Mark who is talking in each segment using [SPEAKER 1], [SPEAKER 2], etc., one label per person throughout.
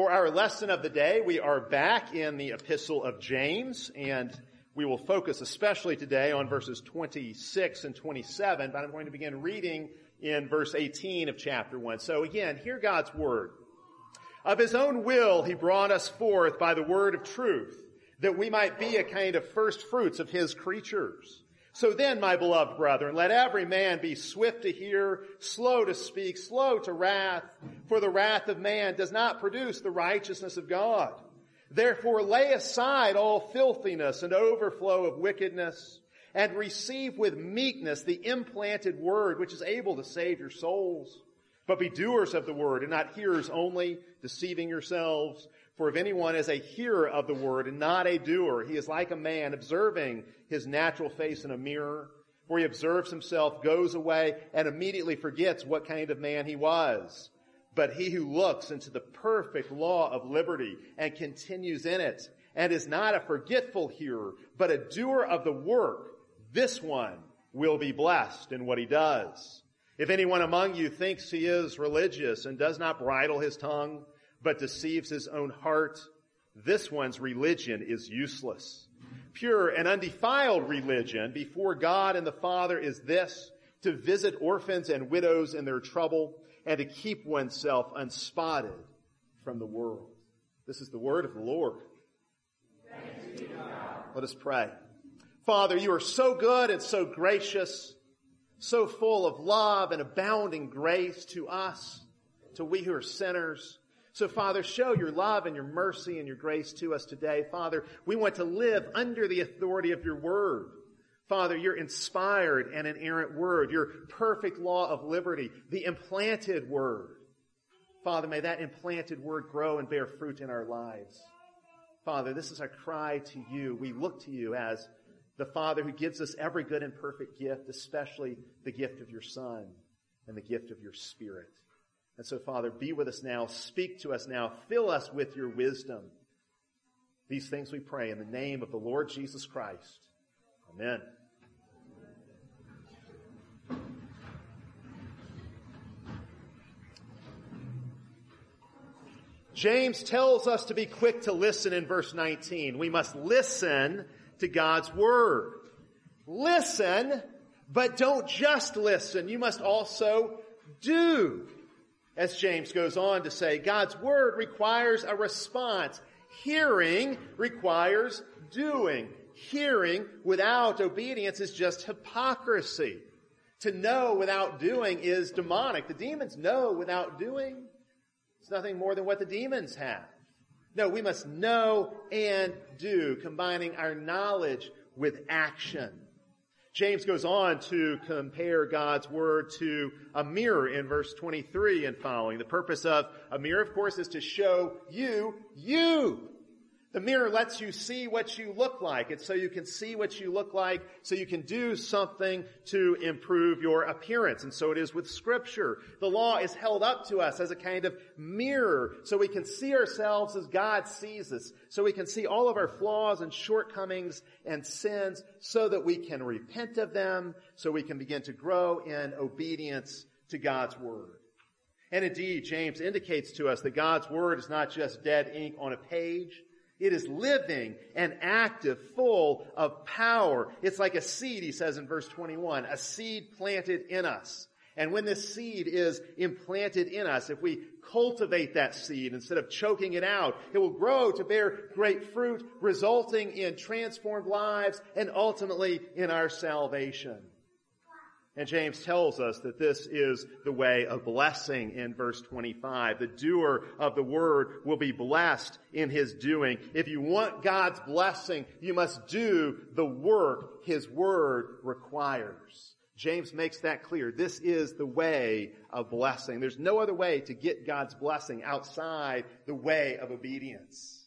[SPEAKER 1] For our lesson of the day, we are back in the epistle of James and we will focus especially today on verses 26 and 27, but I'm going to begin reading in verse 18 of chapter 1. So again, hear God's word. Of his own will, he brought us forth by the word of truth, that we might be a kind of first fruits of his creatures. So then, my beloved brethren, let every man be swift to hear, slow to speak, slow to wrath, for the wrath of man does not produce the righteousness of God. Therefore lay aside all filthiness and overflow of wickedness, and receive with meekness the implanted word which is able to save your souls. But be doers of the word and not hearers only, deceiving yourselves. For if anyone is a hearer of the word and not a doer, he is like a man observing his natural face in a mirror, where he observes himself, goes away, and immediately forgets what kind of man he was. But he who looks into the perfect law of liberty and continues in it, and is not a forgetful hearer, but a doer of the work, this one will be blessed in what he does. If anyone among you thinks he is religious and does not bridle his tongue, but deceives his own heart, this one's religion is useless. Pure and undefiled religion before God and the Father is this, to visit orphans and widows in their trouble and to keep oneself unspotted from the world. This is the word of the Lord. Let us pray. Father, you are so good and so gracious, so full of love and abounding grace to us, to we who are sinners. So Father, show your love and your mercy and your grace to us today. Father, we want to live under the authority of your word. Father, your inspired and inerrant word, your perfect law of liberty, the implanted word. Father, may that implanted word grow and bear fruit in our lives. Father, this is our cry to you. We look to you as the Father who gives us every good and perfect gift, especially the gift of your Son and the gift of your Spirit. And so, Father, be with us now. Speak to us now. Fill us with your wisdom. These things we pray in the name of the Lord Jesus Christ. Amen. James tells us to be quick to listen in verse 19. We must listen to God's word. Listen, but don't just listen. You must also do. As James goes on to say, God's word requires a response. Hearing requires doing. Hearing without obedience is just hypocrisy. To know without doing is demonic. The demons know without doing. It's nothing more than what the demons have. No, we must know and do, combining our knowledge with action. James goes on to compare God's word to a mirror in verse 23 and following. The purpose of a mirror, of course, is to show you, you. The mirror lets you see what you look like. It's so you can see what you look like, so you can do something to improve your appearance. And so it is with scripture. The law is held up to us as a kind of mirror, so we can see ourselves as God sees us, so we can see all of our flaws and shortcomings and sins, so that we can repent of them, so we can begin to grow in obedience to God's word. And indeed, James indicates to us that God's word is not just dead ink on a page, it is living and active, full of power. It's like a seed, he says in verse 21, a seed planted in us. And when this seed is implanted in us, if we cultivate that seed instead of choking it out, it will grow to bear great fruit, resulting in transformed lives and ultimately in our salvation. And James tells us that this is the way of blessing in verse 25. The doer of the word will be blessed in his doing. If you want God's blessing, you must do the work his word requires. James makes that clear. This is the way of blessing. There's no other way to get God's blessing outside the way of obedience.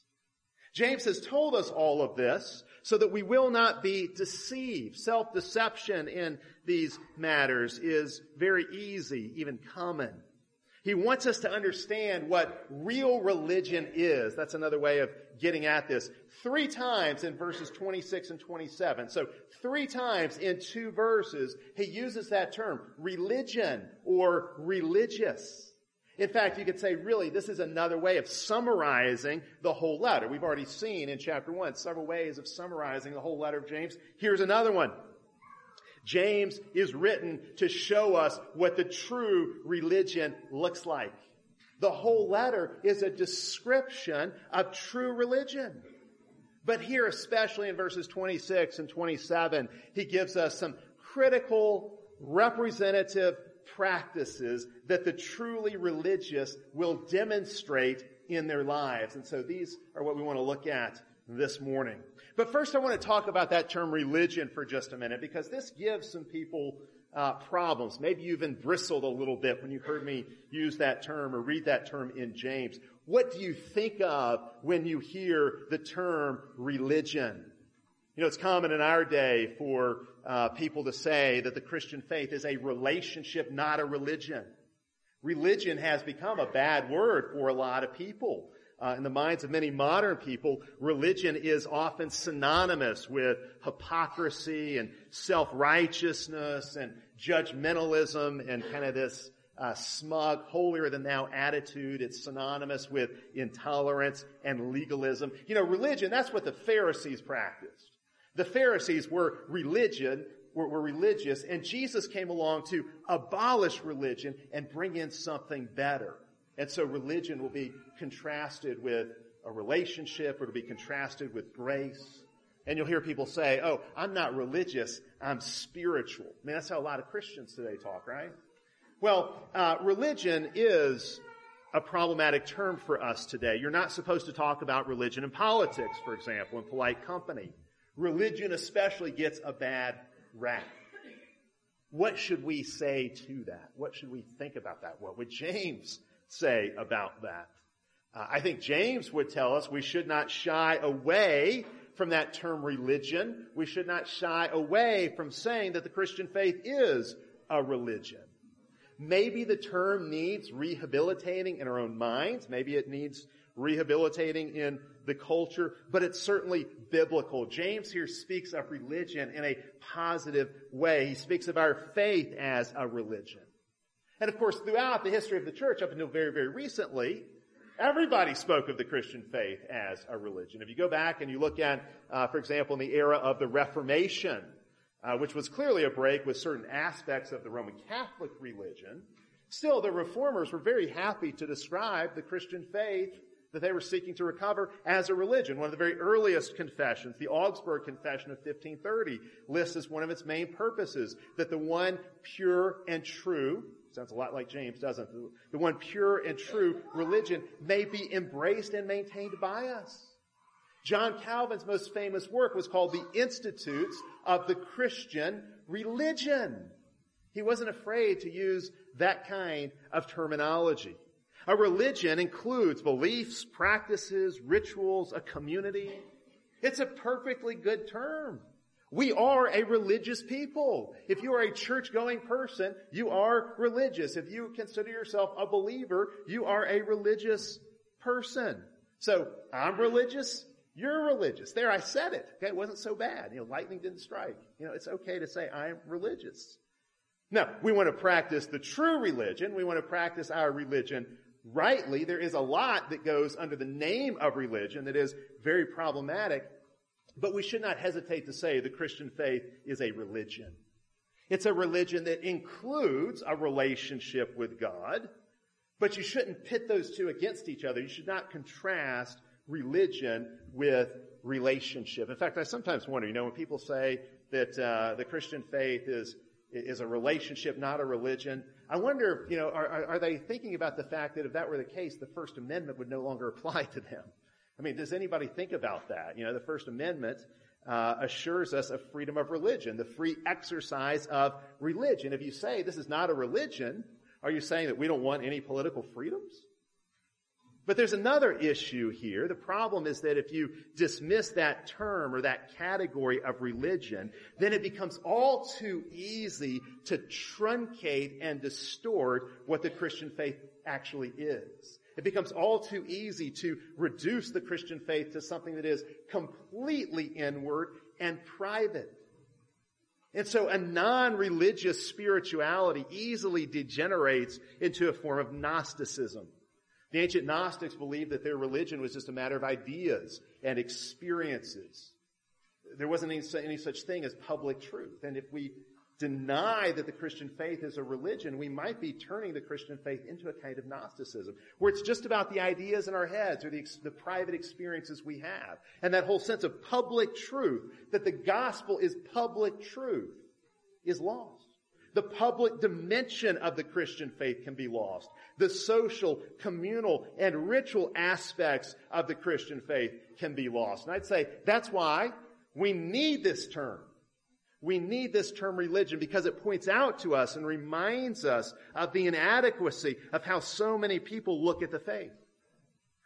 [SPEAKER 1] James has told us all of this so that we will not be deceived. Self-deception in these matters is very easy, even common. He wants us to understand what real religion is. That's another way of getting at this. Three times in verses 26 and 27. So three times in two verses, he uses that term, religion or religious. In fact, you could say really this is another way of summarizing the whole letter. We've already seen in chapter one several ways of summarizing the whole letter of James. Here's another one. James is written to show us what the true religion looks like. The whole letter is a description of true religion. But here, especially in verses 26 and 27, he gives us some critical, representative practices that the truly religious will demonstrate in their lives. And so these are what we want to look at this morning. But first I want to talk about that term religion for just a minute because this gives some people uh, problems. Maybe you even bristled a little bit when you heard me use that term or read that term in James. What do you think of when you hear the term religion? You know, it's common in our day for uh, people to say that the Christian faith is a relationship, not a religion. Religion has become a bad word for a lot of people. Uh, in the minds of many modern people, religion is often synonymous with hypocrisy and self-righteousness and judgmentalism and kind of this uh, smug, holier than thou attitude. It's synonymous with intolerance and legalism. You know, religion, that's what the Pharisees practiced. The Pharisees were religion, were, were religious, and Jesus came along to abolish religion and bring in something better. And so religion will be contrasted with a relationship or to be contrasted with grace. And you'll hear people say, oh, I'm not religious, I'm spiritual. I mean, that's how a lot of Christians today talk, right? Well, uh, religion is a problematic term for us today. You're not supposed to talk about religion and politics, for example, in polite company. Religion especially gets a bad rap. What should we say to that? What should we think about that? What would James say about that? Uh, I think James would tell us we should not shy away from that term religion. We should not shy away from saying that the Christian faith is a religion. Maybe the term needs rehabilitating in our own minds. Maybe it needs rehabilitating in the culture, but it's certainly biblical. James here speaks of religion in a positive way. He speaks of our faith as a religion. And of course, throughout the history of the church, up until very, very recently, everybody spoke of the Christian faith as a religion. If you go back and you look at, uh, for example, in the era of the Reformation, uh, which was clearly a break with certain aspects of the Roman Catholic religion, still the reformers were very happy to describe the Christian faith that they were seeking to recover as a religion. One of the very earliest confessions, the Augsburg Confession of 1530, lists as one of its main purposes that the one pure and true, sounds a lot like James, doesn't it? The one pure and true religion may be embraced and maintained by us. John Calvin's most famous work was called The Institutes of the Christian Religion. He wasn't afraid to use that kind of terminology. A religion includes beliefs, practices, rituals, a community. It's a perfectly good term. We are a religious people. If you are a church going person, you are religious. If you consider yourself a believer, you are a religious person. So I'm religious. You're religious. There, I said it. Okay, it wasn't so bad. You know, lightning didn't strike. You know, it's okay to say I'm religious. Now, we want to practice the true religion. We want to practice our religion rightly, there is a lot that goes under the name of religion that is very problematic, but we should not hesitate to say the Christian faith is a religion. It's a religion that includes a relationship with God, but you shouldn't pit those two against each other. You should not contrast religion with relationship. In fact, I sometimes wonder, you know, when people say that uh, the Christian faith is is a relationship, not a religion. I wonder, you know, are, are they thinking about the fact that if that were the case, the First Amendment would no longer apply to them? I mean, does anybody think about that? You know, the First Amendment uh, assures us of freedom of religion, the free exercise of religion. If you say this is not a religion, are you saying that we don't want any political freedoms? But there's another issue here. The problem is that if you dismiss that term or that category of religion, then it becomes all too easy to truncate and distort what the Christian faith actually is. It becomes all too easy to reduce the Christian faith to something that is completely inward and private. And so a non-religious spirituality easily degenerates into a form of Gnosticism. The ancient Gnostics believed that their religion was just a matter of ideas and experiences. There wasn't any, any such thing as public truth. And if we deny that the Christian faith is a religion, we might be turning the Christian faith into a kind of Gnosticism, where it's just about the ideas in our heads or the, the private experiences we have. And that whole sense of public truth, that the gospel is public truth, is lost. The public dimension of the Christian faith can be lost. The social, communal, and ritual aspects of the Christian faith can be lost. And I'd say that's why we need this term. We need this term religion because it points out to us and reminds us of the inadequacy of how so many people look at the faith.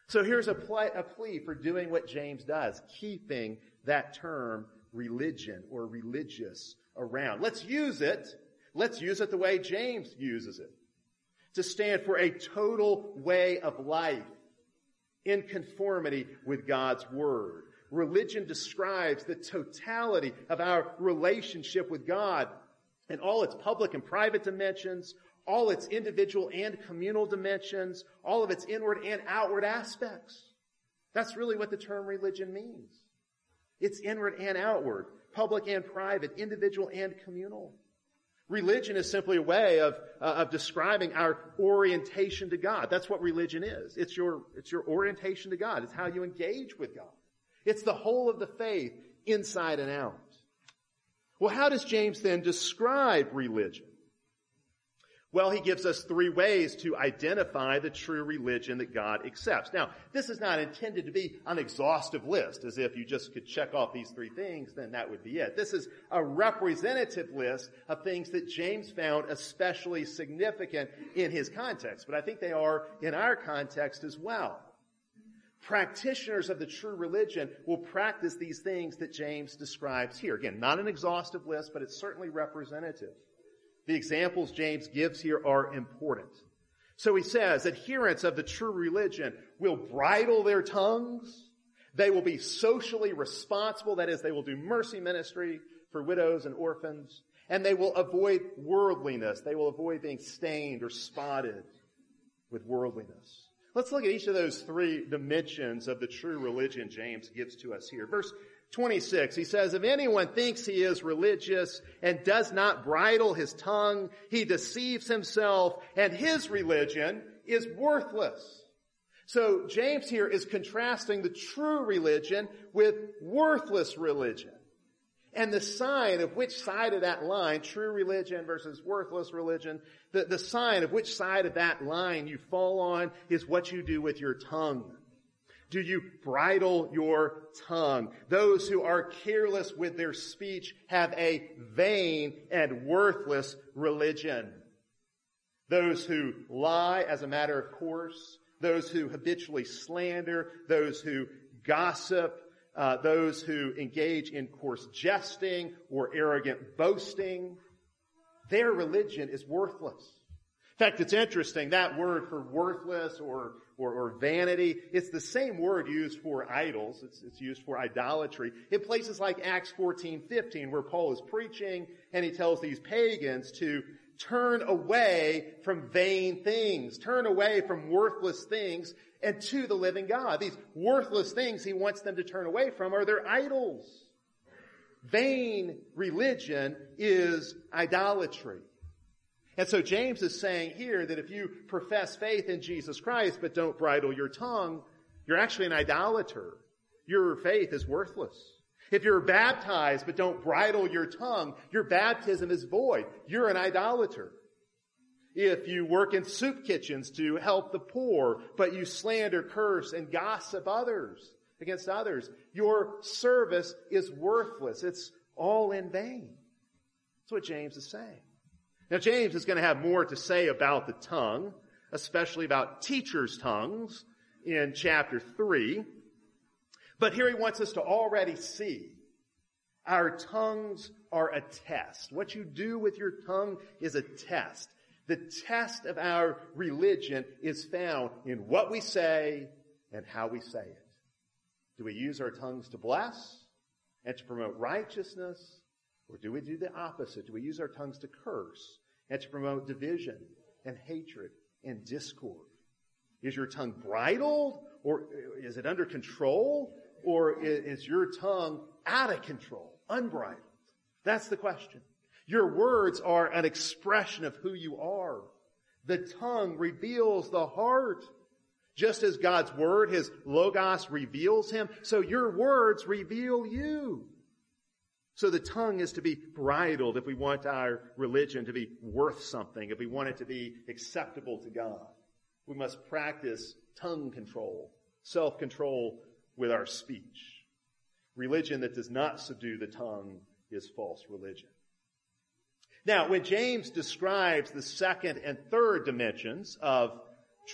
[SPEAKER 1] So here's a, play, a plea for doing what James does, keeping that term religion or religious around. Let's use it. Let's use it the way James uses it. To stand for a total way of life in conformity with God's Word. Religion describes the totality of our relationship with God and all its public and private dimensions, all its individual and communal dimensions, all of its inward and outward aspects. That's really what the term religion means. It's inward and outward, public and private, individual and communal. Religion is simply a way of, uh, of describing our orientation to God. That's what religion is. It's your, it's your orientation to God. It's how you engage with God. It's the whole of the faith, inside and out. Well, how does James then describe religion? Well, he gives us three ways to identify the true religion that God accepts. Now, this is not intended to be an exhaustive list, as if you just could check off these three things, then that would be it. This is a representative list of things that James found especially significant in his context, but I think they are in our context as well practitioners of the true religion will practice these things that James describes here. Again, not an exhaustive list, but it's certainly representative. The examples James gives here are important. So he says, adherents of the true religion will bridle their tongues. They will be socially responsible. That is, they will do mercy ministry for widows and orphans. And they will avoid worldliness. They will avoid being stained or spotted with worldliness. Let's look at each of those three dimensions of the true religion James gives to us here. Verse 26, he says, if anyone thinks he is religious and does not bridle his tongue, he deceives himself and his religion is worthless. So James here is contrasting the true religion with worthless religion. And the sign of which side of that line, true religion versus worthless religion, the, the sign of which side of that line you fall on is what you do with your tongue. Do you bridle your tongue? Those who are careless with their speech have a vain and worthless religion. Those who lie as a matter of course, those who habitually slander, those who gossip, uh, those who engage in coarse jesting or arrogant boasting, their religion is worthless. In fact, it's interesting, that word for worthless or, or, or vanity, it's the same word used for idols. It's, it's used for idolatry. In places like Acts 14, 15, where Paul is preaching and he tells these pagans to turn away from vain things, turn away from worthless things and to the living God. These worthless things he wants them to turn away from are their idols. Vain religion is idolatry. And so James is saying here that if you profess faith in Jesus Christ but don't bridle your tongue, you're actually an idolater. Your faith is worthless. If you're baptized but don't bridle your tongue, your baptism is void. You're an idolater. If you work in soup kitchens to help the poor, but you slander, curse, and gossip others against others, your service is worthless. It's all in vain. That's what James is saying. Now James is going to have more to say about the tongue, especially about teachers' tongues in chapter 3. But here he wants us to already see our tongues are a test. What you do with your tongue is a test. The test of our religion is found in what we say and how we say it. Do we use our tongues to bless and to promote righteousness? Or do we do the opposite? Do we use our tongues to curse and to promote division and hatred and discord? Is your tongue bridled or is it under control or is your tongue out of control, unbridled? That's the question. Your words are an expression of who you are. The tongue reveals the heart. Just as God's word, his logos reveals him, so your words reveal you. So the tongue is to be bridled if we want our religion to be worth something, if we want it to be acceptable to God. We must practice tongue control, self-control with our speech. Religion that does not subdue the tongue is false religion. Now, when James describes the second and third dimensions of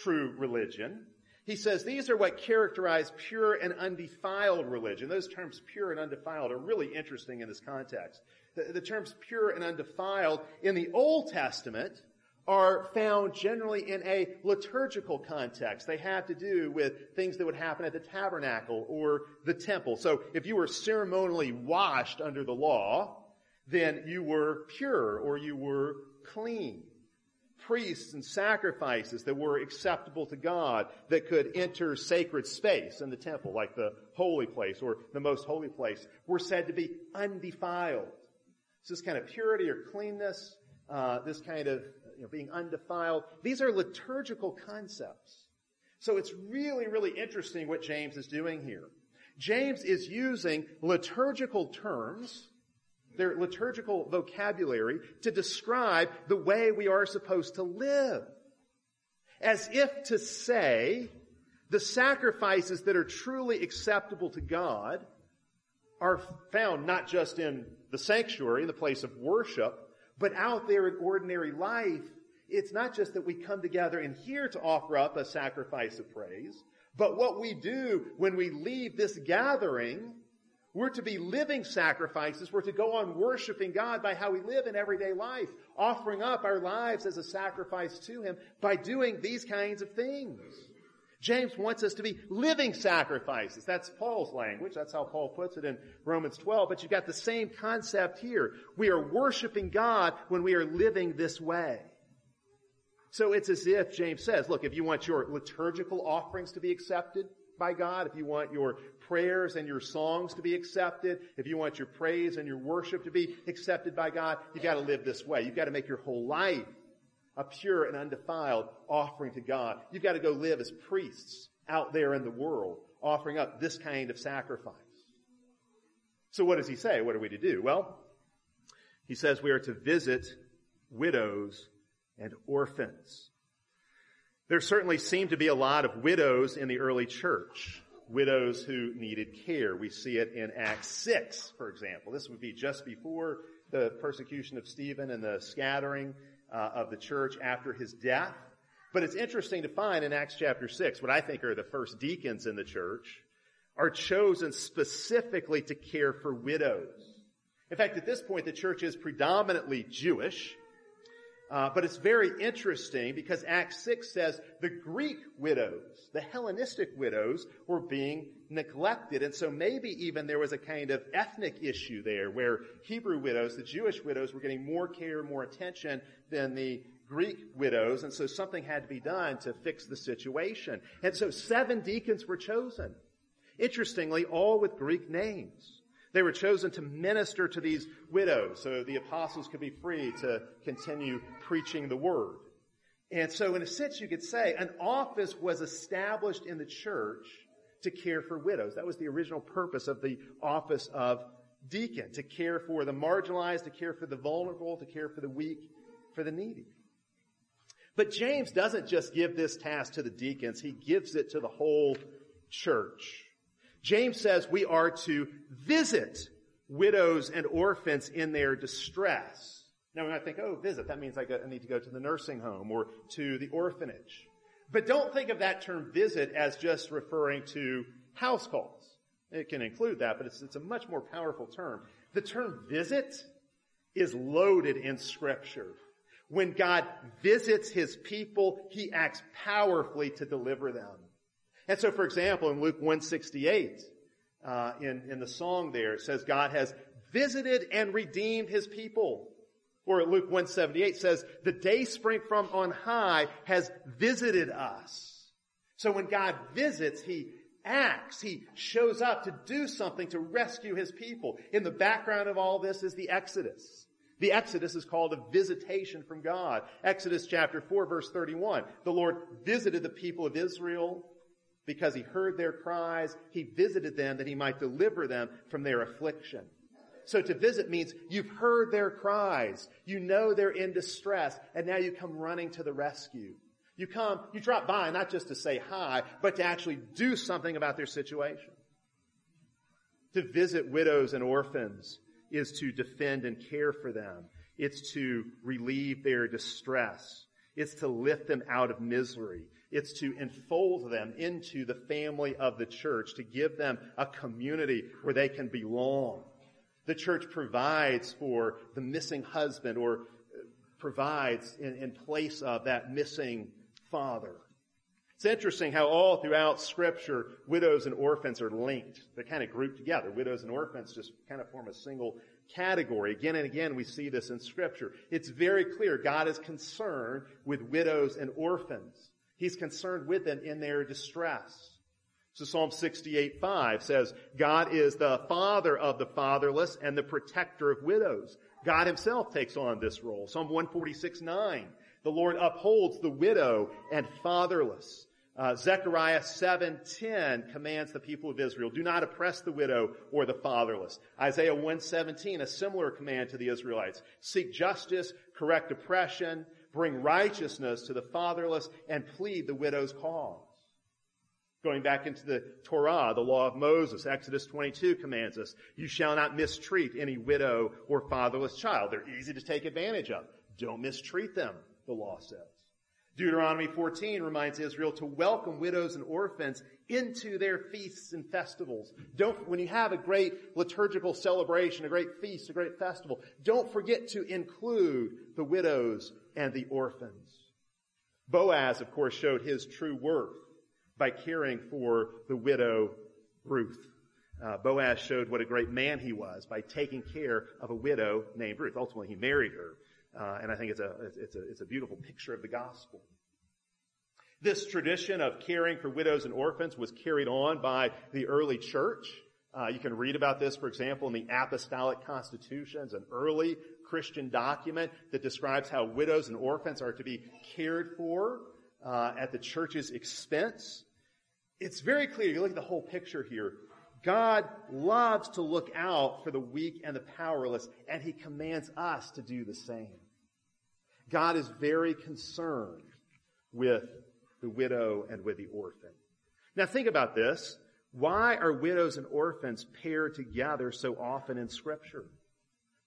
[SPEAKER 1] true religion, he says these are what characterize pure and undefiled religion. Those terms pure and undefiled are really interesting in this context. The, the, terms pure and undefiled in the Old Testament are found generally in a liturgical context. They have to do with things that would happen at the tabernacle or the temple. So if you were ceremonially washed under the law, then you were pure or you were clean priests and sacrifices that were acceptable to God that could enter sacred space in the temple, like the holy place or the most holy place, were said to be undefiled. This kind of purity or cleanness, uh, this kind of you know, being undefiled, these are liturgical concepts. So it's really, really interesting what James is doing here. James is using liturgical terms their liturgical vocabulary to describe the way we are supposed to live. As if to say, the sacrifices that are truly acceptable to God are found not just in the sanctuary, in the place of worship, but out there in ordinary life. It's not just that we come together in here to offer up a sacrifice of praise, but what we do when we leave this gathering we're to be living sacrifices. We're to go on worshiping God by how we live in everyday life, offering up our lives as a sacrifice to Him by doing these kinds of things. James wants us to be living sacrifices. That's Paul's language. That's how Paul puts it in Romans 12. But you've got the same concept here. We are worshiping God when we are living this way. So it's as if James says, look, if you want your liturgical offerings to be accepted by God, if you want your prayers and your songs to be accepted, if you want your praise and your worship to be accepted by God, you've got to live this way. You've got to make your whole life a pure and undefiled offering to God. You've got to go live as priests out there in the world, offering up this kind of sacrifice. So what does he say? What are we to do? Well, he says we are to visit widows and orphans. There certainly seemed to be a lot of widows in the early church widows who needed care. We see it in Acts 6, for example. This would be just before the persecution of Stephen and the scattering uh, of the church after his death. But it's interesting to find in Acts chapter 6, what I think are the first deacons in the church are chosen specifically to care for widows. In fact, at this point, the church is predominantly Jewish. Uh, but it's very interesting because Acts 6 says the Greek widows, the Hellenistic widows, were being neglected. And so maybe even there was a kind of ethnic issue there where Hebrew widows, the Jewish widows, were getting more care, more attention than the Greek widows. And so something had to be done to fix the situation. And so seven deacons were chosen. Interestingly, all with Greek names. They were chosen to minister to these widows so the apostles could be free to continue preaching the word. And so in a sense you could say an office was established in the church to care for widows. That was the original purpose of the office of deacon, to care for the marginalized, to care for the vulnerable, to care for the weak, for the needy. But James doesn't just give this task to the deacons, he gives it to the whole church. James says we are to visit widows and orphans in their distress. Now we might think, oh, visit, that means I, go, I need to go to the nursing home or to the orphanage. But don't think of that term visit as just referring to house calls. It can include that, but it's, it's a much more powerful term. The term visit is loaded in scripture. When God visits his people, he acts powerfully to deliver them. And so, for example, in Luke 168, uh, in, in the song there, it says God has visited and redeemed his people. Or Luke 178 says, the day spring from on high has visited us. So when God visits, he acts. He shows up to do something to rescue his people. In the background of all this is the Exodus. The Exodus is called a visitation from God. Exodus chapter 4 verse 31. The Lord visited the people of Israel because he heard their cries. He visited them that he might deliver them from their affliction. So to visit means you've heard their cries. You know they're in distress and now you come running to the rescue. You come, you drop by not just to say hi, but to actually do something about their situation. To visit widows and orphans is to defend and care for them. It's to relieve their distress. It's to lift them out of misery. It's to enfold them into the family of the church, to give them a community where they can belong. The church provides for the missing husband or uh, provides in, in place of that missing father. It's interesting how all throughout scripture, widows and orphans are linked. They're kind of grouped together. Widows and orphans just kind of form a single category. Again and again we see this in scripture. It's very clear God is concerned with widows and orphans. He's concerned with them in their distress. So Psalm 68, 5 says, God is the father of the fatherless and the protector of widows. God himself takes on this role. Psalm 146, 9 the Lord upholds the widow and fatherless. Uh, Zechariah 7:10 commands the people of Israel, do not oppress the widow or the fatherless. Isaiah 1:17, a similar command to the Israelites. Seek justice, correct oppression, bring righteousness to the fatherless, and plead the widow's cause. Going back into the Torah, the law of Moses, Exodus 22 commands us, you shall not mistreat any widow or fatherless child. They're easy to take advantage of. Don't mistreat them the law says. Deuteronomy 14 reminds Israel to welcome widows and orphans into their feasts and festivals. Don't, when you have a great liturgical celebration, a great feast, a great festival, don't forget to include the widows and the orphans. Boaz, of course, showed his true worth by caring for the widow Ruth. Uh, Boaz showed what a great man he was by taking care of a widow named Ruth. Ultimately, he married her. Uh, and I think it's a, it's, a, it's a beautiful picture of the gospel. This tradition of caring for widows and orphans was carried on by the early church. Uh, you can read about this, for example, in the Apostolic Constitutions, an early Christian document that describes how widows and orphans are to be cared for uh, at the church's expense. It's very clear. You look at the whole picture here. God loves to look out for the weak and the powerless, and He commands us to do the same. God is very concerned with the widow and with the orphan. Now think about this. Why are widows and orphans paired together so often in scripture?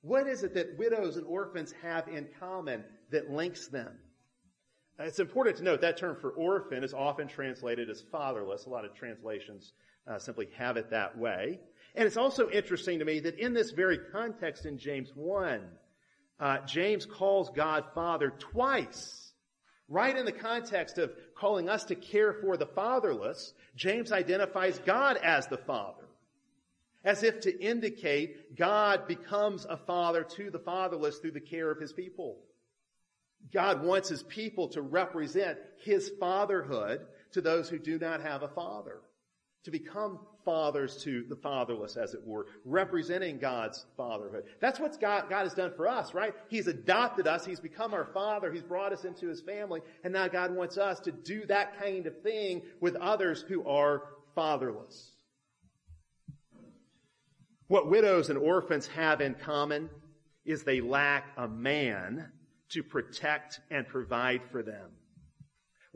[SPEAKER 1] What is it that widows and orphans have in common that links them? It's important to note that term for orphan is often translated as fatherless. A lot of translations uh, simply have it that way. And it's also interesting to me that in this very context in James 1, uh, James calls God Father twice. Right in the context of calling us to care for the fatherless, James identifies God as the Father. As if to indicate God becomes a father to the fatherless through the care of his people. God wants his people to represent his fatherhood to those who do not have a father to become fathers to the fatherless, as it were, representing God's fatherhood. That's what God, God has done for us, right? He's adopted us. He's become our father. He's brought us into his family. And now God wants us to do that kind of thing with others who are fatherless. What widows and orphans have in common is they lack a man to protect and provide for them.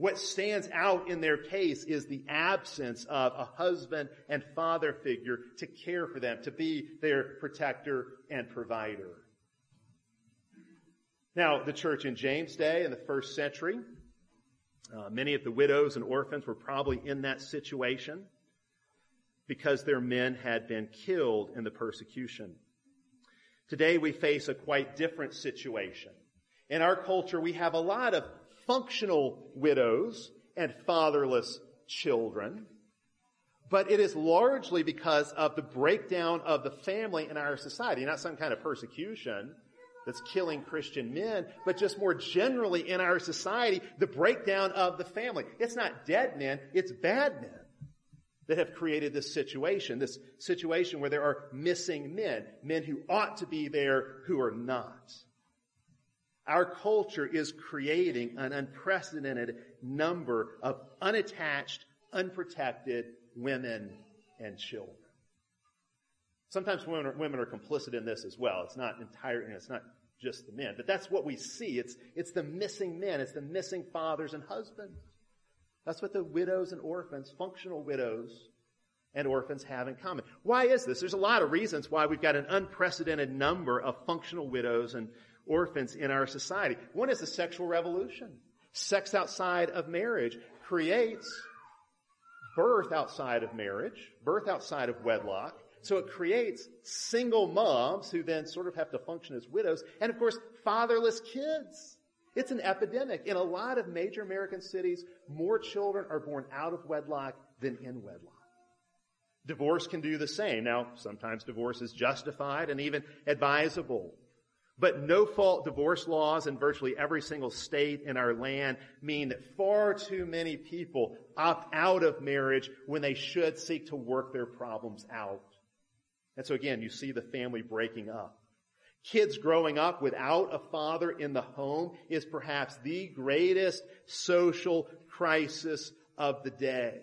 [SPEAKER 1] What stands out in their case is the absence of a husband and father figure to care for them, to be their protector and provider. Now, the church in James' day in the first century, uh, many of the widows and orphans were probably in that situation because their men had been killed in the persecution. Today we face a quite different situation. In our culture, we have a lot of functional widows and fatherless children. But it is largely because of the breakdown of the family in our society, not some kind of persecution that's killing Christian men, but just more generally in our society, the breakdown of the family. It's not dead men, it's bad men that have created this situation, this situation where there are missing men, men who ought to be there who are not. Our culture is creating an unprecedented number of unattached, unprotected women and children. Sometimes women are, women are complicit in this as well. It's not entirely, it's not just the men, but that's what we see. It's, it's the missing men. It's the missing fathers and husbands. That's what the widows and orphans, functional widows and orphans have in common. Why is this? There's a lot of reasons why we've got an unprecedented number of functional widows and orphans in our society. One is the sexual revolution. Sex outside of marriage creates birth outside of marriage, birth outside of wedlock. So it creates single moms who then sort of have to function as widows. And of course, fatherless kids. It's an epidemic. In a lot of major American cities, more children are born out of wedlock than in wedlock. Divorce can do the same. Now, sometimes divorce is justified and even advisable. But no fault divorce laws in virtually every single state in our land mean that far too many people opt out of marriage when they should seek to work their problems out. And so again, you see the family breaking up. Kids growing up without a father in the home is perhaps the greatest social crisis of the day.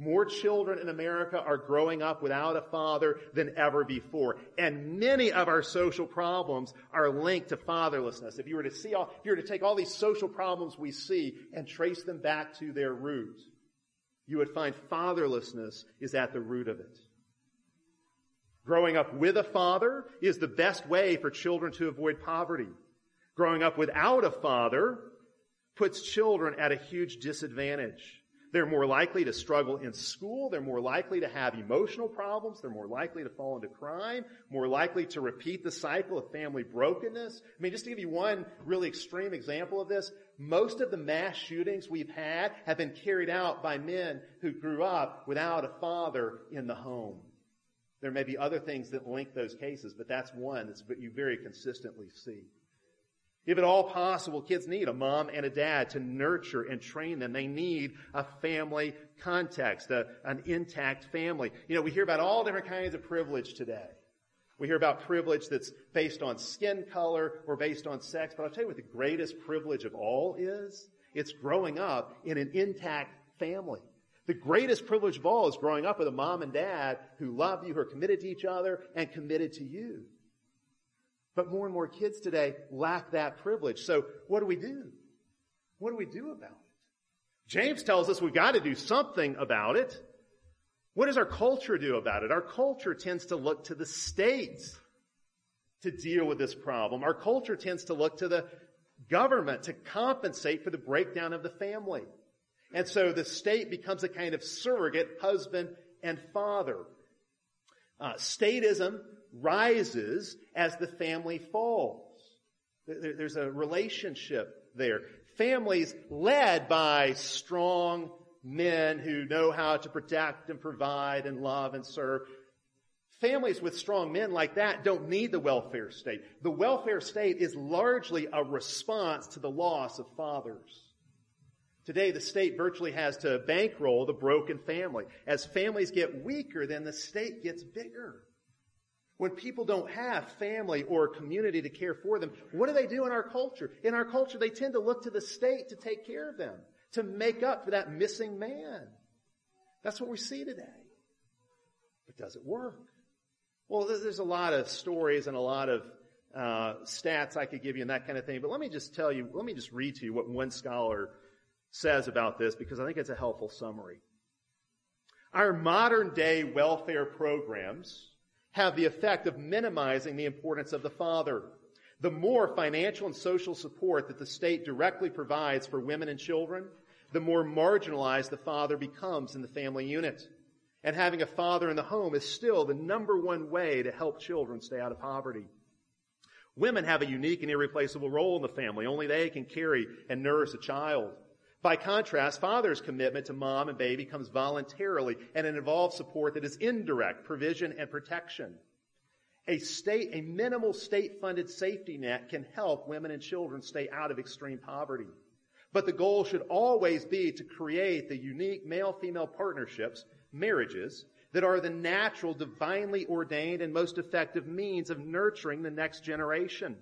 [SPEAKER 1] More children in America are growing up without a father than ever before. And many of our social problems are linked to fatherlessness. If you were to see all, if you were to take all these social problems we see and trace them back to their root, you would find fatherlessness is at the root of it. Growing up with a father is the best way for children to avoid poverty. Growing up without a father puts children at a huge disadvantage. They're more likely to struggle in school. They're more likely to have emotional problems. They're more likely to fall into crime, more likely to repeat the cycle of family brokenness. I mean, just to give you one really extreme example of this, most of the mass shootings we've had have been carried out by men who grew up without a father in the home. There may be other things that link those cases, but that's one that you very consistently see. If at all possible, kids need a mom and a dad to nurture and train them. They need a family context, a, an intact family. You know, we hear about all different kinds of privilege today. We hear about privilege that's based on skin color or based on sex, but I'll tell you what the greatest privilege of all is. It's growing up in an intact family. The greatest privilege of all is growing up with a mom and dad who love you, who are committed to each other and committed to you. But more and more kids today lack that privilege. So what do we do? What do we do about it? James tells us we've got to do something about it. What does our culture do about it? Our culture tends to look to the states to deal with this problem. Our culture tends to look to the government to compensate for the breakdown of the family. And so the state becomes a kind of surrogate husband and father. Uh, statism rises as the family falls. There's a relationship there. Families led by strong men who know how to protect and provide and love and serve. Families with strong men like that don't need the welfare state. The welfare state is largely a response to the loss of fathers. Today, the state virtually has to bankroll the broken family. As families get weaker, then the state gets bigger. When people don't have family or community to care for them, what do they do in our culture? In our culture, they tend to look to the state to take care of them, to make up for that missing man. That's what we see today. But does it work? Well, there's a lot of stories and a lot of uh, stats I could give you and that kind of thing, but let me just tell you, let me just read to you what one scholar says about this because I think it's a helpful summary. Our modern day welfare programs have the effect of minimizing the importance of the father. The more financial and social support that the state directly provides for women and children, the more marginalized the father becomes in the family unit. And having a father in the home is still the number one way to help children stay out of poverty. Women have a unique and irreplaceable role in the family. Only they can carry and nurse a child. By contrast, father's commitment to mom and baby comes voluntarily and it involves support that is indirect, provision and protection. A state, a minimal state funded safety net can help women and children stay out of extreme poverty. But the goal should always be to create the unique male-female partnerships, marriages, that are the natural, divinely ordained, and most effective means of nurturing the next generation.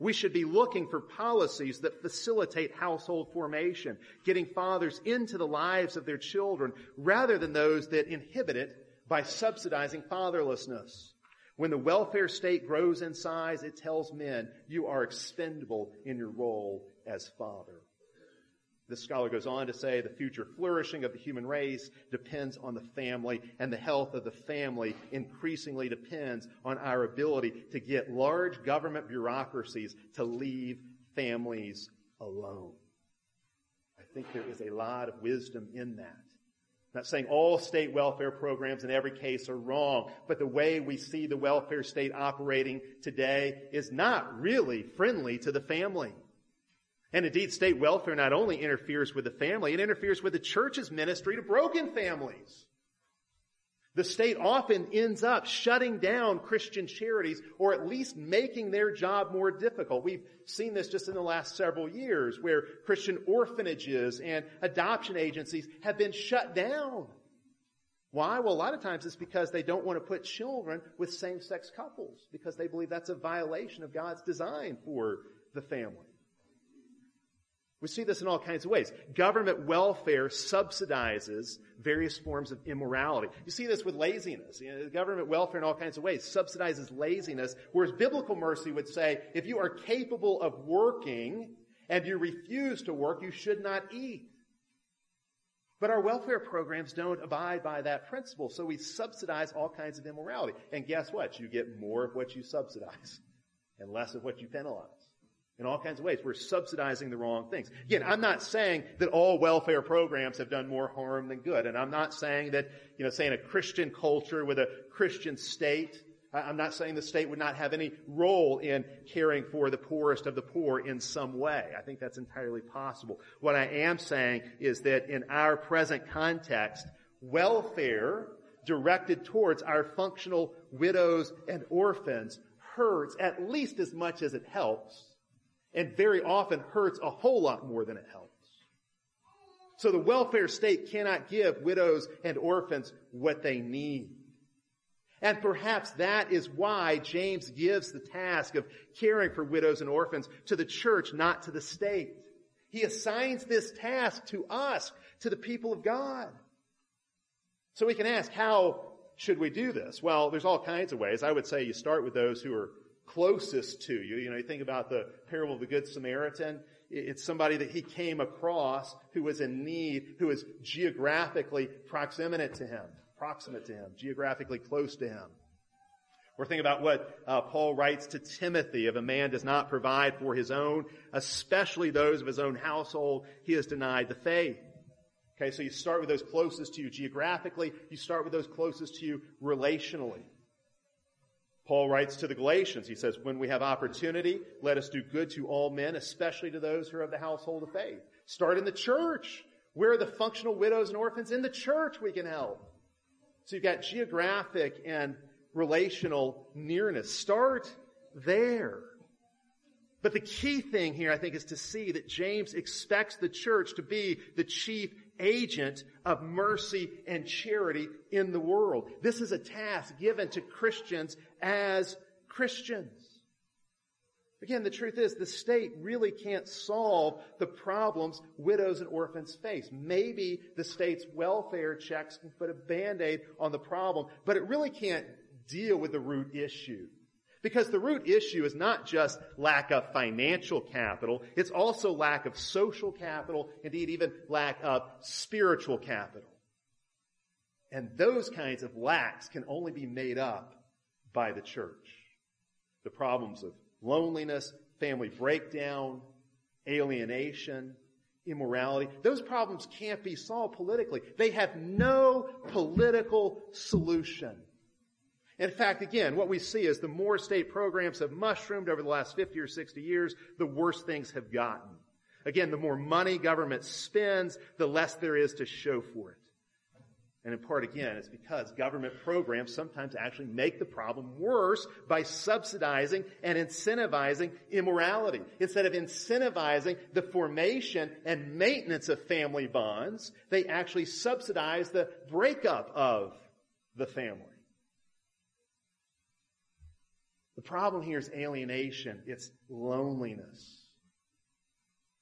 [SPEAKER 1] We should be looking for policies that facilitate household formation, getting fathers into the lives of their children, rather than those that inhibit it by subsidizing fatherlessness. When the welfare state grows in size, it tells men you are expendable in your role as father. This scholar goes on to say the future flourishing of the human race depends on the family, and the health of the family increasingly depends on our ability to get large government bureaucracies to leave families alone. I think there is a lot of wisdom in that. I'm not saying all state welfare programs in every case are wrong, but the way we see the welfare state operating today is not really friendly to the family. And indeed, state welfare not only interferes with the family, it interferes with the church's ministry to broken families. The state often ends up shutting down Christian charities or at least making their job more difficult. We've seen this just in the last several years where Christian orphanages and adoption agencies have been shut down. Why? Well, a lot of times it's because they don't want to put children with same-sex couples because they believe that's a violation of God's design for the family. We see this in all kinds of ways. Government welfare subsidizes various forms of immorality. You see this with laziness. You know, government welfare in all kinds of ways subsidizes laziness, whereas biblical mercy would say, if you are capable of working and you refuse to work, you should not eat. But our welfare programs don't abide by that principle, so we subsidize all kinds of immorality. And guess what? You get more of what you subsidize and less of what you penalize in all kinds of ways. We're subsidizing the wrong things. Again, I'm not saying that all welfare programs have done more harm than good. And I'm not saying that, you know, saying a Christian culture with a Christian state, I'm not saying the state would not have any role in caring for the poorest of the poor in some way. I think that's entirely possible. What I am saying is that in our present context, welfare directed towards our functional widows and orphans hurts at least as much as it helps and very often hurts a whole lot more than it helps. So the welfare state cannot give widows and orphans what they need. And perhaps that is why James gives the task of caring for widows and orphans to the church, not to the state. He assigns this task to us, to the people of God. So we can ask, how should we do this? Well, there's all kinds of ways. I would say you start with those who are closest to you. You know, you think about the parable of the Good Samaritan. It's somebody that he came across who was in need, who was geographically proximate to him, proximate to him, geographically close to him. Or think about what uh, Paul writes to Timothy. If a man does not provide for his own, especially those of his own household, he has denied the faith. Okay, so you start with those closest to you geographically. You start with those closest to you relationally. Paul writes to the Galatians, he says, when we have opportunity, let us do good to all men, especially to those who are of the household of faith. Start in the church. Where are the functional widows and orphans? In the church we can help. So you've got geographic and relational nearness. Start there. But the key thing here, I think, is to see that James expects the church to be the chief agent of mercy and charity in the world. This is a task given to Christians as Christians. Again, the truth is the state really can't solve the problems widows and orphans face. Maybe the state's welfare checks can put a band-aid on the problem, but it really can't deal with the root issue. Because the root issue is not just lack of financial capital, it's also lack of social capital, indeed even lack of spiritual capital. And those kinds of lacks can only be made up by the church. The problems of loneliness, family breakdown, alienation, immorality, those problems can't be solved politically. They have no political solution. In fact, again, what we see is the more state programs have mushroomed over the last 50 or 60 years, the worse things have gotten. Again, the more money government spends, the less there is to show for it. And in part, again, it's because government programs sometimes actually make the problem worse by subsidizing and incentivizing immorality. Instead of incentivizing the formation and maintenance of family bonds, they actually subsidize the breakup of the family. The problem here is alienation. It's loneliness.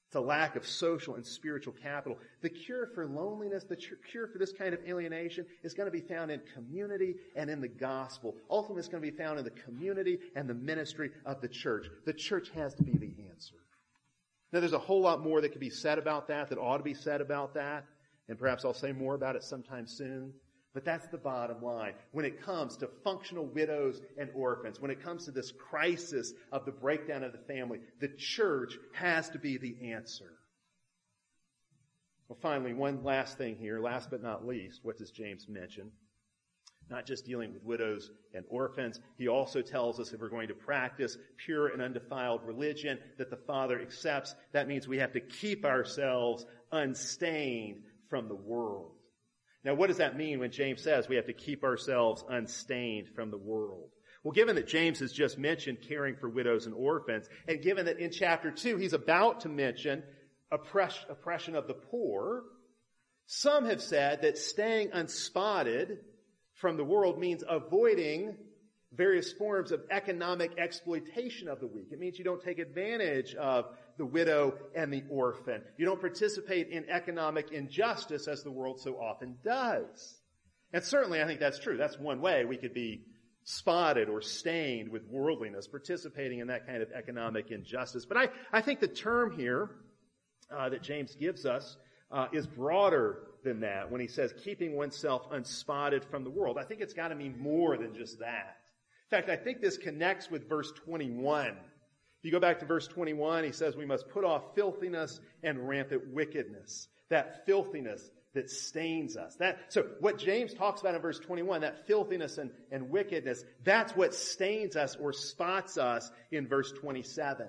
[SPEAKER 1] It's a lack of social and spiritual capital. The cure for loneliness, the cure for this kind of alienation is going to be found in community and in the gospel. Ultimately, it's going to be found in the community and the ministry of the church. The church has to be the answer. Now, there's a whole lot more that could be said about that, that ought to be said about that, and perhaps I'll say more about it sometime soon. But that's the bottom line. When it comes to functional widows and orphans, when it comes to this crisis of the breakdown of the family, the church has to be the answer. Well, finally, one last thing here, last but not least, what does James mention? Not just dealing with widows and orphans, he also tells us if we're going to practice pure and undefiled religion that the Father accepts, that means we have to keep ourselves unstained from the world. Now, what does that mean when James says we have to keep ourselves unstained from the world? Well, given that James has just mentioned caring for widows and orphans, and given that in chapter 2 he's about to mention oppression of the poor, some have said that staying unspotted from the world means avoiding various forms of economic exploitation of the weak. It means you don't take advantage of the widow and the orphan. You don't participate in economic injustice as the world so often does. And certainly I think that's true. That's one way we could be spotted or stained with worldliness, participating in that kind of economic injustice. But I, I think the term here uh, that James gives us uh, is broader than that when he says keeping oneself unspotted from the world. I think it's got to mean more than just that. In fact, I think this connects with verse 21. If you go back to verse 21, he says we must put off filthiness and rampant wickedness. That filthiness that stains us. That, so what James talks about in verse 21, that filthiness and, and wickedness, that's what stains us or spots us in verse 27.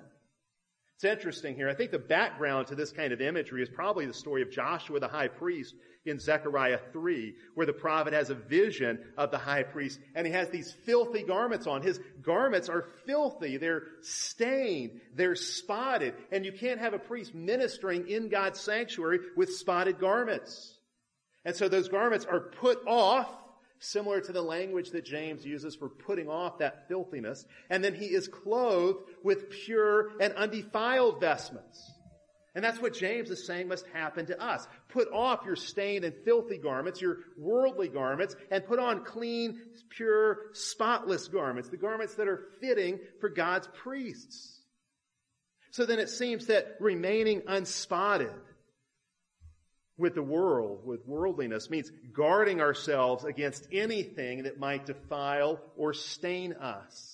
[SPEAKER 1] It's interesting here. I think the background to this kind of imagery is probably the story of Joshua the high priest in Zechariah 3, where the prophet has a vision of the high priest and he has these filthy garments on. His garments are filthy. They're stained. They're spotted. And you can't have a priest ministering in God's sanctuary with spotted garments. And so those garments are put off, similar to the language that James uses for putting off that filthiness. And then he is clothed with pure and undefiled vestments. And that's what James is saying must happen to us. Put off your stained and filthy garments, your worldly garments, and put on clean, pure, spotless garments, the garments that are fitting for God's priests. So then it seems that remaining unspotted with the world, with worldliness, means guarding ourselves against anything that might defile or stain us.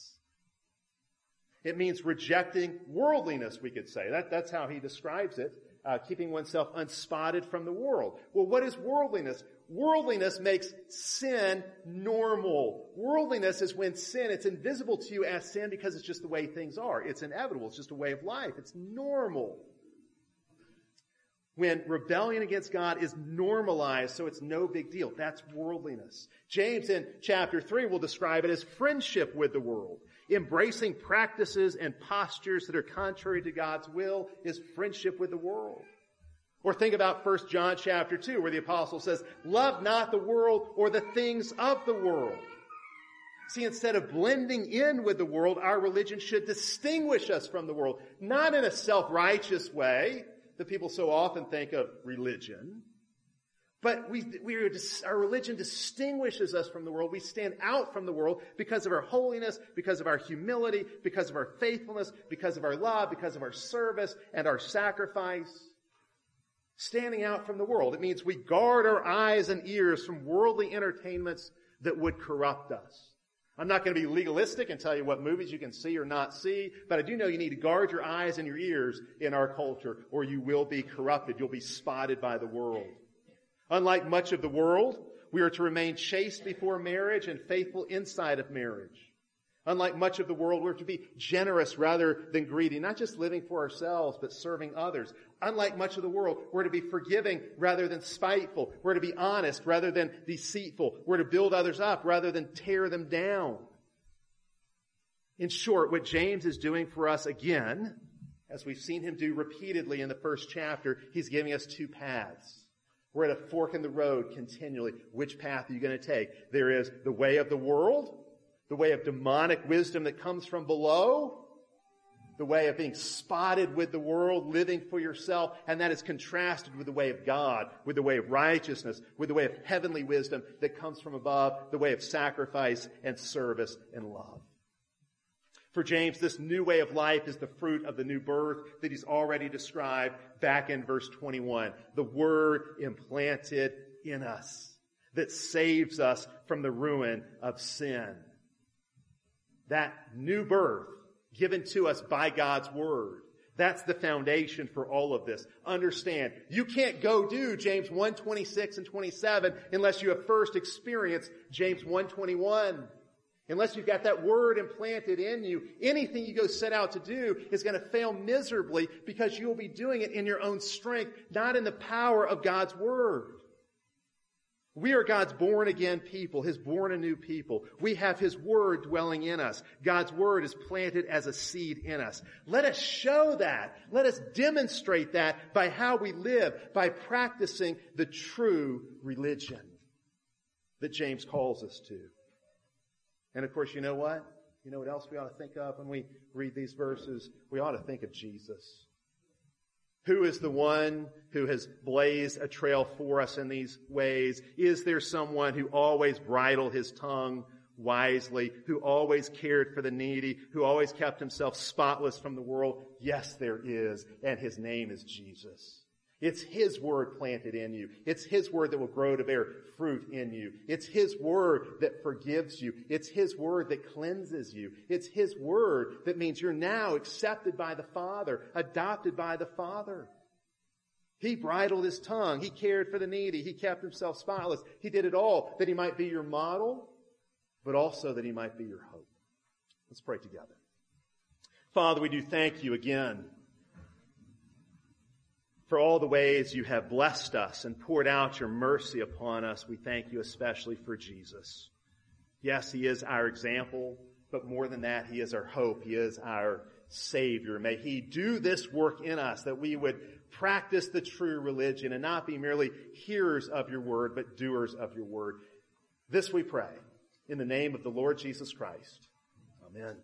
[SPEAKER 1] It means rejecting worldliness, we could say. That, that's how he describes it, uh, keeping oneself unspotted from the world. Well, what is worldliness? Worldliness makes sin normal. Worldliness is when sin, it's invisible to you as sin because it's just the way things are. It's inevitable. It's just a way of life. It's normal. When rebellion against God is normalized, so it's no big deal. That's worldliness. James in chapter 3 will describe it as friendship with the world. Embracing practices and postures that are contrary to God's will is friendship with the world. Or think about 1 John chapter 2 where the apostle says, love not the world or the things of the world. See, instead of blending in with the world, our religion should distinguish us from the world. Not in a self-righteous way that people so often think of religion, but we, we are, our religion distinguishes us from the world. We stand out from the world because of our holiness, because of our humility, because of our faithfulness, because of our love, because of our service and our sacrifice. Standing out from the world. It means we guard our eyes and ears from worldly entertainments that would corrupt us. I'm not going to be legalistic and tell you what movies you can see or not see, but I do know you need to guard your eyes and your ears in our culture or you will be corrupted. You'll be spotted by the world. Unlike much of the world, we are to remain chaste before marriage and faithful inside of marriage. Unlike much of the world, we're to be generous rather than greedy, not just living for ourselves, but serving others. Unlike much of the world, we're to be forgiving rather than spiteful. We're to be honest rather than deceitful. We're to build others up rather than tear them down. In short, what James is doing for us again, as we've seen him do repeatedly in the first chapter, he's giving us two paths. We're at a fork in the road continually. Which path are you going to take? There is the way of the world, the way of demonic wisdom that comes from below, the way of being spotted with the world, living for yourself, and that is contrasted with the way of God, with the way of righteousness, with the way of heavenly wisdom that comes from above, the way of sacrifice and service and love. For James, this new way of life is the fruit of the new birth that he's already described back in verse 21. The word implanted in us that saves us from the ruin of sin. That new birth given to us by God's word. That's the foundation for all of this. Understand, you can't go do James 1, 26 and 27 unless you have first experienced James 1, 21. Unless you've got that word implanted in you, anything you go set out to do is going to fail miserably because you'll be doing it in your own strength, not in the power of God's word. We are God's born again people, His born anew people. We have His Word dwelling in us. God's Word is planted as a seed in us. Let us show that. Let us demonstrate that by how we live, by practicing the true religion that James calls us to. And of course, you know what? You know what else we ought to think of when we read these verses? We ought to think of Jesus. Who is the one who has blazed a trail for us in these ways? Is there someone who always bridled his tongue wisely, who always cared for the needy, who always kept himself spotless from the world? Yes, there is, and his name is Jesus. It's His Word planted in you. It's His Word that will grow to bear fruit in you. It's His Word that forgives you. It's His Word that cleanses you. It's His Word that means you're now accepted by the Father, adopted by the Father. He bridled His tongue. He cared for the needy. He kept Himself spotless. He did it all that He might be your model, but also that He might be your hope. Let's pray together. Father, we do thank you again for all the ways you have blessed us and poured out your mercy upon us. We thank you especially for Jesus. Yes, he is our example, but more than that, he is our hope. He is our Savior. May he do this work in us that we would practice the true religion and not be merely hearers of your word, but doers of your word. This we pray in the name of the Lord Jesus Christ. Amen.